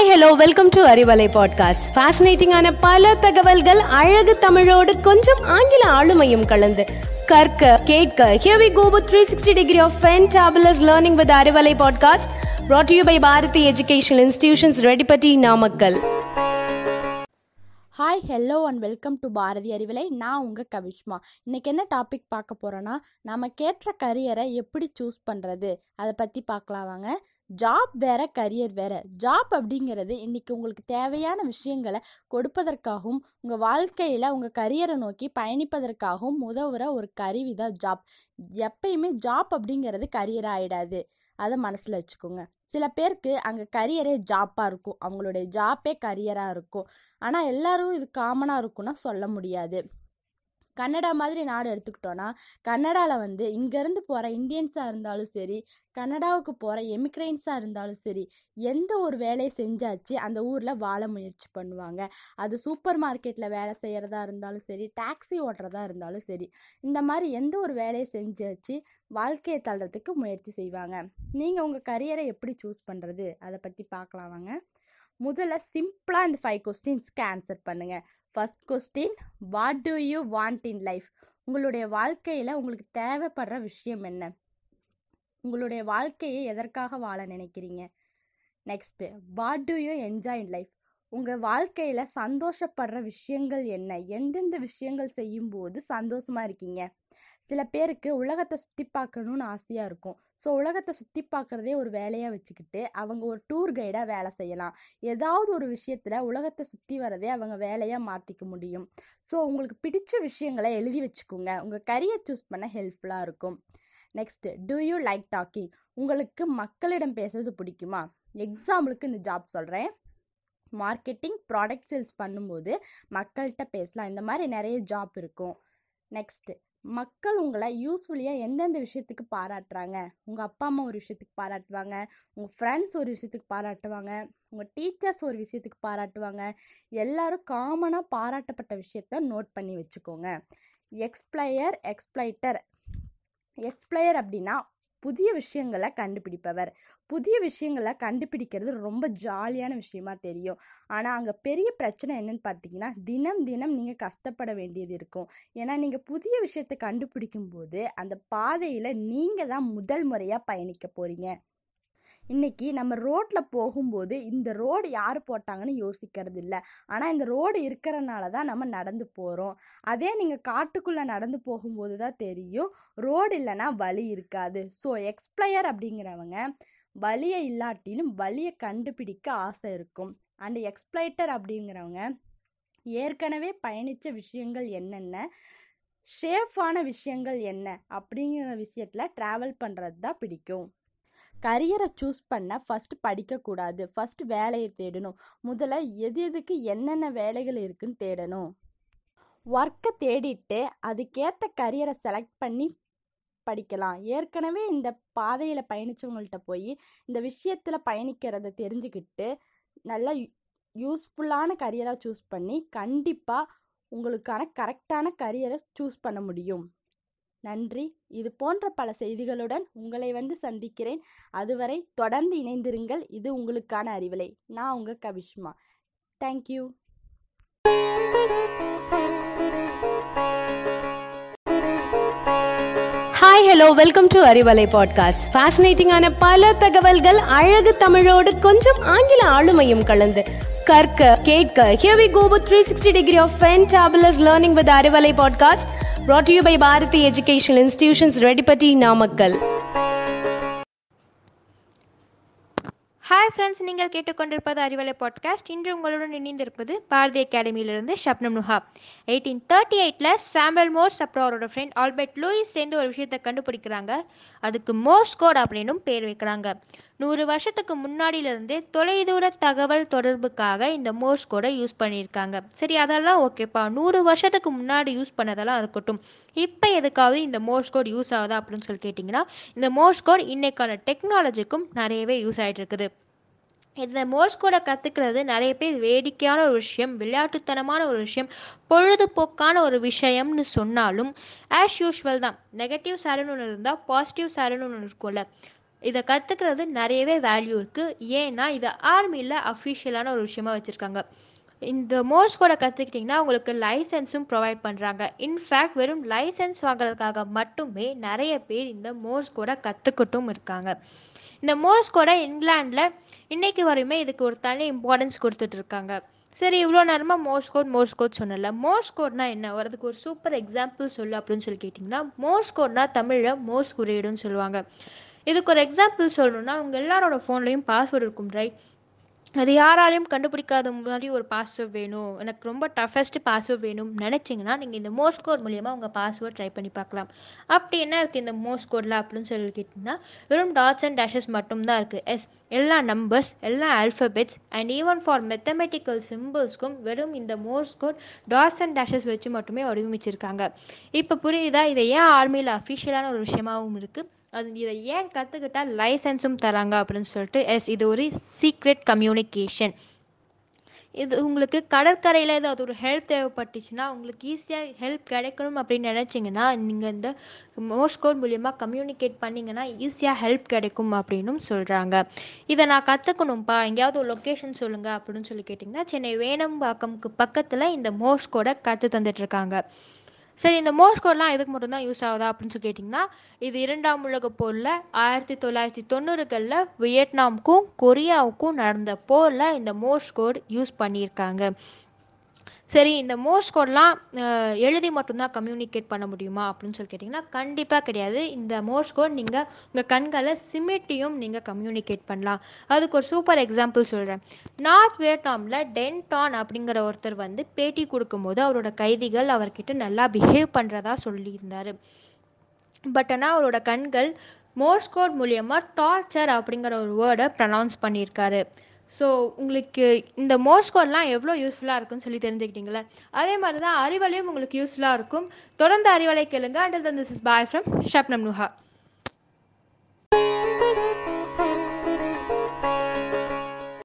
Hi hello welcome to Arivalai podcast ஃபேசினேட்டிங்கான பல தகவல்கள் அழகு தமிழோடு கொஞ்சம் ஆங்கில ஆளுமையும் கலந்து. கற்க கேட்க here we go with 360 degree of fantabulous learning with Arivalai podcast brought to you by Bharathi educational institutions Reddipatti Namakkal hi hello and welcome to Bharathi Arivalai. நான் உங்கள் கவிஷ்மா. இன்றைக்கி என்ன டாபிக் பார்க்க போகிறோன்னா நமக்கேற்ற கரியரை எப்படி சூஸ் பண்ணுறது அதை பற்றி பார்க்கலாம் வாங்க. ஜாப் வேறு கரியர் வேறு. ஜாப் அப்படிங்கிறது இன்றைக்கி உங்களுக்கு தேவையான விஷயங்களை கொடுப்பதற்காகவும் உங்கள் வாழ்க்கையில் உங்கள் கரியரை நோக்கி பயணிப்பதற்காகவும் உதவுகிற ஒரு கருவி தான் ஜாப் எப்பயுமே ஜாப் அப்படிங்கிறது கரியர் ஆகிடாது அதை மனசில் வச்சுக்கோங்க. சில பேருக்கு அங்கே கரியரே ஜாப்பாக இருக்கும். அவங்களுடைய ஜாப்பே கரியராக இருக்கும். ஆனால் எல்லோரும் இது காமனாக இருக்கும்னா சொல்ல முடியாது. கன்னடா மாதிரி நாடு எடுத்துக்கிட்டோன்னா கன்னடாவில் வந்து இங்கேருந்து போகிற இந்தியன்ஸாக இருந்தாலும் சரி கன்னடாவுக்கு போகிற எமிக்ரைன்ஸாக இருந்தாலும் சரி எந்த ஒரு வேலையை செஞ்சாச்சு அந்த ஊரில் வாழ முயற்சி பண்ணுவாங்க. அது சூப்பர் மார்க்கெட்டில் வேலை செய்கிறதா இருந்தாலும் சரி டாக்ஸி ஓட்டுறதா இருந்தாலும் சரி இந்த மாதிரி எந்த ஒரு வேலையை செஞ்சாச்சு வாழ்க்கையை தள்ளுறதுக்கு முயற்சி செய்வாங்க. நீங்கள் உங்கள் கரியரை எப்படி சூஸ் பண்ணுறது அதை பற்றி பார்க்கலாம் வாங்க. முதல்ல சிம்பிளாக இந்த ஃபைவ் கொஸ்டின்ஸ்க்கு ஆன்சர் பண்ணுங்கள் first question what do you want in life உங்களுடைய வாழ்க்கையில் உங்களுக்கு தேவைப்படுற விஷயம் என்ன? உங்களுடைய வாழ்க்கையை எதற்காக வாழ நினைக்கிறீங்க? Next what do you enjoy in life உங்கள் வாழ்க்கையில் சந்தோஷப்படுற விஷயங்கள் என்ன? எந்தெந்த விஷயங்கள் செய்யும்போது சந்தோஷமாக இருக்கீங்க? சில பேருக்கு உலகத்தை சுற்றி பார்க்கணுன்னு ஆசையாக இருக்கும். ஸோ உலகத்தை சுற்றி பார்க்குறதே ஒரு வேலையாக வச்சுக்கிட்டு அவங்க ஒரு டூர் கைடாக வேலை செய்யலாம். ஏதாவது ஒரு விஷயத்தில் உலகத்தை சுற்றி வரதே அவங்க வேலையாக மாற்றிக்க முடியும். ஸோ உங்களுக்கு பிடிச்ச விஷயங்களை எழுதி வச்சுக்கோங்க. உங்கள் கரியர் சூஸ் பண்ண ஹெல்ப்ஃபுல்லாக இருக்கும். Next do you like talking உங்களுக்கு மக்களிடம் பேசுறது பிடிக்குமா? எக்ஸாம்பிளுக்கு இந்த ஜாப் சொல்கிறேன் மார்க்கெட்டிங் ப்ராடக்ட் சேல்ஸ் பண்ணும்போது மக்கள்கிட்ட பேசலாம். இந்த மாதிரி நிறைய ஜாப் இருக்கும். நெக்ஸ்ட்டு மக்கள் உங்களை யூஸ்ஃபுல்லியாக எந்தெந்த விஷயத்துக்கு பாராட்டுறாங்க? உங்கள் அப்பா அம்மா ஒரு விஷயத்துக்கு பாராட்டுவாங்க. உங்கள் ஃப்ரெண்ட்ஸ் ஒரு விஷயத்துக்கு பாராட்டுவாங்க. உங்கள் டீச்சர்ஸ் ஒரு விஷயத்துக்கு பாராட்டுவாங்க. எல்லோரும் காமனாக பாராட்டப்பட்ட விஷயத்த நோட் பண்ணி வச்சுக்கோங்க. எக்ஸ்ப்ளையர் எக்ஸ்ப்ளைட்டர் எக்ஸ்ப்ளையர் அப்படின்னா புதிய விஷயங்களை கண்டுபிடிப்பவர். புதிய விஷயங்களை கண்டுபிடிக்கிறது ரொம்ப ஜாலியான விஷயமா தெரியும். ஆனால் அங்கே பெரிய பிரச்சனை என்னன்னு பார்த்தீங்கன்னா தினம் தினம் நீங்கள் கஷ்டப்பட வேண்டியது இருக்கும். ஏன்னா நீங்கள் புதிய விஷயத்தை கண்டுபிடிக்கும் போது அந்த பாதையில் நீங்கள் தான் முதல் முறையாக பயணிக்க போகிறீங்க இன்றைக்கி நம்ம ரோட்டில் போகும்போது இந்த ரோடு யார் போட்டாங்கன்னு யோசிக்கிறது இல்லை ஆனால் இந்த ரோடு இருக்கிறனால தான் நம்ம நடந்து போகிறோம் அதே நீங்கள் காட்டுக்குள்ளே நடந்து போகும்போது தான் தெரியும் ரோடு இல்லைன்னா வழி இருக்காது. ஸோ எக்ஸ்பிளையர் அப்படிங்கிறவங்க வழியை இல்லாட்டிலும் வழியை கண்டுபிடிக்க ஆசை இருக்கும். அண்ட் எக்ஸ்பிளைட்டர் அப்படிங்கிறவங்க ஏற்கனவே பயணித்த விஷயங்கள் என்னென்ன ஷேஃபான விஷயங்கள் என்ன அப்படிங்கிற விஷயத்தில் ட்ராவல் பண்ணுறது தான் பிடிக்கும். கரியரை சூஸ் பண்ண ஃபஸ்ட்டு படிக்கக்கூடாது. ஃபஸ்ட்டு வேலையை தேடணும். முதல்ல எது எதுக்கு என்னென்ன வேலைகள் இருக்குன்னு தேடணும். ஒர்க்கை தேடிட்டு அதுக்கேற்ற கரியரை செலக்ட் பண்ணி படிக்கலாம். ஏற்கனவே இந்த பாதையில் பயணித்தவங்கள்ட்ட போய் இந்த விஷயத்தில் பயணிக்கிறத தெரிஞ்சுக்கிட்டு நல்லா யூஸ்ஃபுல்லான கரியராக சூஸ் பண்ணி கண்டிப்பாக உங்களுக்கான கரெக்டான கரியரை சூஸ் பண்ண முடியும். நன்றி. இது போன்ற பல செய்திகளுடன் உங்களை வந்து சந்திக்கிறேன். அதுவரை தொடர்ந்து இணைந்திருங்கள். இது உங்களுக்கான அறிவிலை. நான் உங்கள் Kavishma thank you hi hello welcome to Arivalai podcast ஃபேசினேட்டிங்கான பல தகவல்கள் அழகு தமிழோடு கொஞ்சம் ஆங்கில ஆளுமையும் கலந்து கற்க கேட்க here we go with 360 degree of fantabulous learning with Arivalai podcast brought to you by Bharathi educational institutions Reddipatti Namakkal hi friends நீங்கள் கேட்டுக்கொண்டிருப்பது அறிவலை பாட்காஸ்ட் இன்று உங்களுடன் இணைந்திருப்பது பாரதி அகாடமியிலிருந்து ஷப்னம் நுஹா எயிட்டீன் தேர்ட்டி எயிட்டில் சாம்பல் மோர்ஸ் அப்புறம் அவரோட ஃப்ரெண்ட் ஆல்பர்ட் லூயிஸ் சேர்ந்து ஒரு விஷயத்தை கண்டுபிடிக்கிறாங்க. அதுக்கு மோர்ஸ் கோட் அப்படின்னும் பேர் வைக்கிறாங்க. நூறு வருஷத்துக்கு முன்னாடியிலிருந்தே தொலைதூர தகவல் தொடர்புக்காக இந்த மோர்ஸ் கோடை யூஸ் பண்ணியிருக்காங்க. சரி அதெல்லாம் ஓகேப்பா. நூறு வருஷத்துக்கு முன்னாடி யூஸ் பண்ணதெல்லாம் இருக்கட்டும். இப்போ எதுக்காவது இந்த மோர்ஸ் கோட் யூஸ் ஆகுதா அப்படின்னு சொல்லி கேட்டிங்கன்னா இந்த மோர்ஸ் கோட் இன்றைக்கான டெக்னாலஜிக்கும் நிறையவே யூஸ் ஆகிட்டு இருக்குது இந்த மோர்ஸ் கோடை கற்றுக்கிறது நிறைய பேர் வேடிக்கையான ஒரு விஷயம் விளையாட்டுத்தனமான ஒரு விஷயம் பொழுதுபோக்கான ஒரு விஷயம்னு சொன்னாலும் ஆஸ் யூஷுவல் தான். நெகட்டிவ் சாருன்னு ஒன்று இருந்தால் பாசிட்டிவ் சாருன்னு ஒன்று இருக்கும்ல. இதை கற்றுக்கிறது நிறையவே வேல்யூ இருக்குது ஏன்னா இதை ஆர்மியில் அஃபிஷியலான ஒரு விஷயமா வச்சுருக்காங்க. இந்த மோர்ஸ் கோடை கற்றுக்கிட்டிங்கன்னா உங்களுக்கு லைசன்ஸும் ப்ரொவைட் பண்ணுறாங்க இன்ஃபேக்ட் வெறும் லைசன்ஸ் வாங்குறதுக்காக மட்டுமே நிறைய பேர் இந்த மோர்ஸ் கோடை கற்றுக்கிட்டும் இருக்காங்க. இந்த மோர்ஸ் கோடை இங்கிலாண்டில் இன்றைக்கு வரையுமே இதுக்கு ஒரு தனி இம்பார்ட்டன்ஸ் கொடுத்துட்டு இருக்காங்க. சரி இவ்வளோ நேரமாக மோர்ஸ் கோட் மோர்ஸ் கோட் சொன்னல மோர்ஸ் கோட்னா என்ன? வரதுக்கு ஒரு சூப்பர் எக்ஸாம்பிள் சொல்லு அப்படின்னு சொல்லி கேட்டிங்கன்னா மோர்ஸ் கோட்னா தமிழில் மோர்ஸ் குறியீடுன்னு சொல்லுவாங்க. இதுக்கு ஒரு எக்ஸாம்பிள் சொல்லணும்னா அவங்க எல்லாரோட ஃபோன்லேயும் பாஸ்வேர்டு இருக்கும் ரைட் அது யாராலையும் கண்டுபிடிக்காத மாதிரி ஒரு பாஸ்வேர்ட் வேணும். எனக்கு ரொம்ப டஃபஸ்ட் பாஸ்வேர்ட் வேணும் நினச்சிங்கன்னா நீங்கள் இந்த மோர்ஸ் கோட் மூலியமாக உங்கள் பாஸ்வேர்ட் ட்ரை பண்ணி பார்க்கலாம். அப்படி என்ன இருக்குது இந்த மோஸ் கோடில் அப்படின்னு சொல்லி கேட்டிங்கன்னா வெறும் டாட்ஸ் அண்ட் டேஷஸ் மட்டும்தான் இருக்குது எஸ் எல்லா நம்பர்ஸ் எல்லா alphabets and even for mathematical சிம்பிள்ஸ்க்கும் வெறும் இந்த Morse code dots and dashes வச்சு மட்டுமே வடிவமைச்சிருக்காங்க. இப்போ புரியுதா? இதை ஏன் ஆர்மியில் அஃபிஷியலான ஒரு விஷயமாகவும் இருக்குது அது இதை ஏன் கற்றுக்கிட்டால் லைசன்ஸும் தராங்க அப்படின்னு சொல்லிட்டு எஸ் இது ஒரு சீக்ரெட் கம்யூனிகேஷன் இது உங்களுக்கு கடற்கரையில் ஏதாவது ஒரு ஹெல்ப் தேவைப்பட்டுச்சுன்னா உங்களுக்கு ஈஸியாக ஹெல்ப் கிடைக்கணும் அப்படின்னு நினச்சிங்கன்னா நீங்கள் இந்த மோர்ஸ் கோட் மூலியமாக கம்யூனிகேட் பண்ணிங்கன்னா ஈஸியாக ஹெல்ப் கிடைக்கும் அப்படின்னும் சொல்கிறாங்க இதை நான் கற்றுக்கணும்ப்பா எங்கேயாவது ஒரு லொக்கேஷன் சொல்லுங்கள் அப்படின்னு சொல்லி கேட்டிங்கன்னா சென்னை வேணம்பாக்கம்க்கு பக்கத்தில் இந்த மோர்ஸ் கோடை கற்று தந்துட்டுருக்காங்க சரி இந்த மோர்ஸ் கோட்லாம் எதுக்கு மட்டும்தான் யூஸ் ஆகுதா அப்படின்னு சொல்லி கேட்டிங்கன்னா இது இரண்டாம் உலக போரில் ஆயிரத்தி தொள்ளாயிரத்தி தொண்ணூறுகளில் வியட்நாமுக்கும் கொரியாவுக்கும் நடந்த போரில் இந்த மோர்ஸ் கோட் யூஸ் பண்ணியிருக்காங்க. சரி இந்த மோர்ஸ் கோட்லாம் எழுதி மட்டும்தான் கம்யூனிகேட் பண்ண முடியுமா? அப்படின்னு சொல்லி கேட்டிங்கன்னா கண்டிப்பாக கிடையாது. இந்த மோர்ஸ் கோட் நீங்கள் உங்கள் கண்களை சிமிட்டியும் நீங்கள் கம்யூனிகேட் பண்ணலாம். அதுக்கு ஒரு சூப்பர் எக்ஸாம்பிள் சொல்கிறேன் நார்த் வியட்நாமில் டென்டான் அப்படிங்கிற ஒருத்தர் வந்து பேட்டி கொடுக்கும்போது அவரோட கைதிகள் அவர்கிட்ட நல்லா பிஹேவ் பண்ணுறதா சொல்லியிருந்தார். பட் ஆனால் அவரோட கண்கள் மோர்ஸ் கோட் மூலியமாக டார்ச்சர் அப்படிங்கிற ஒரு வேர்டை ப்ரனவுன்ஸ் பண்ணியிருக்காரு. ஸோ உங்களுக்கு இந்த மோர்ஸ் கோட்லாம் எவ்வளோ யூஸ்ஃபுல்லாக இருக்குன்னு சொல்லி தெரிஞ்சுக்கிட்டீங்களே அதே மாதிரி தான் அறிவலையும் உங்களுக்கு யூஸ்ஃபுல்லாக இருக்கும். தொடர்ந்து அறிவலை கேளுங்க. Until then this is bye from Shabnam Nuha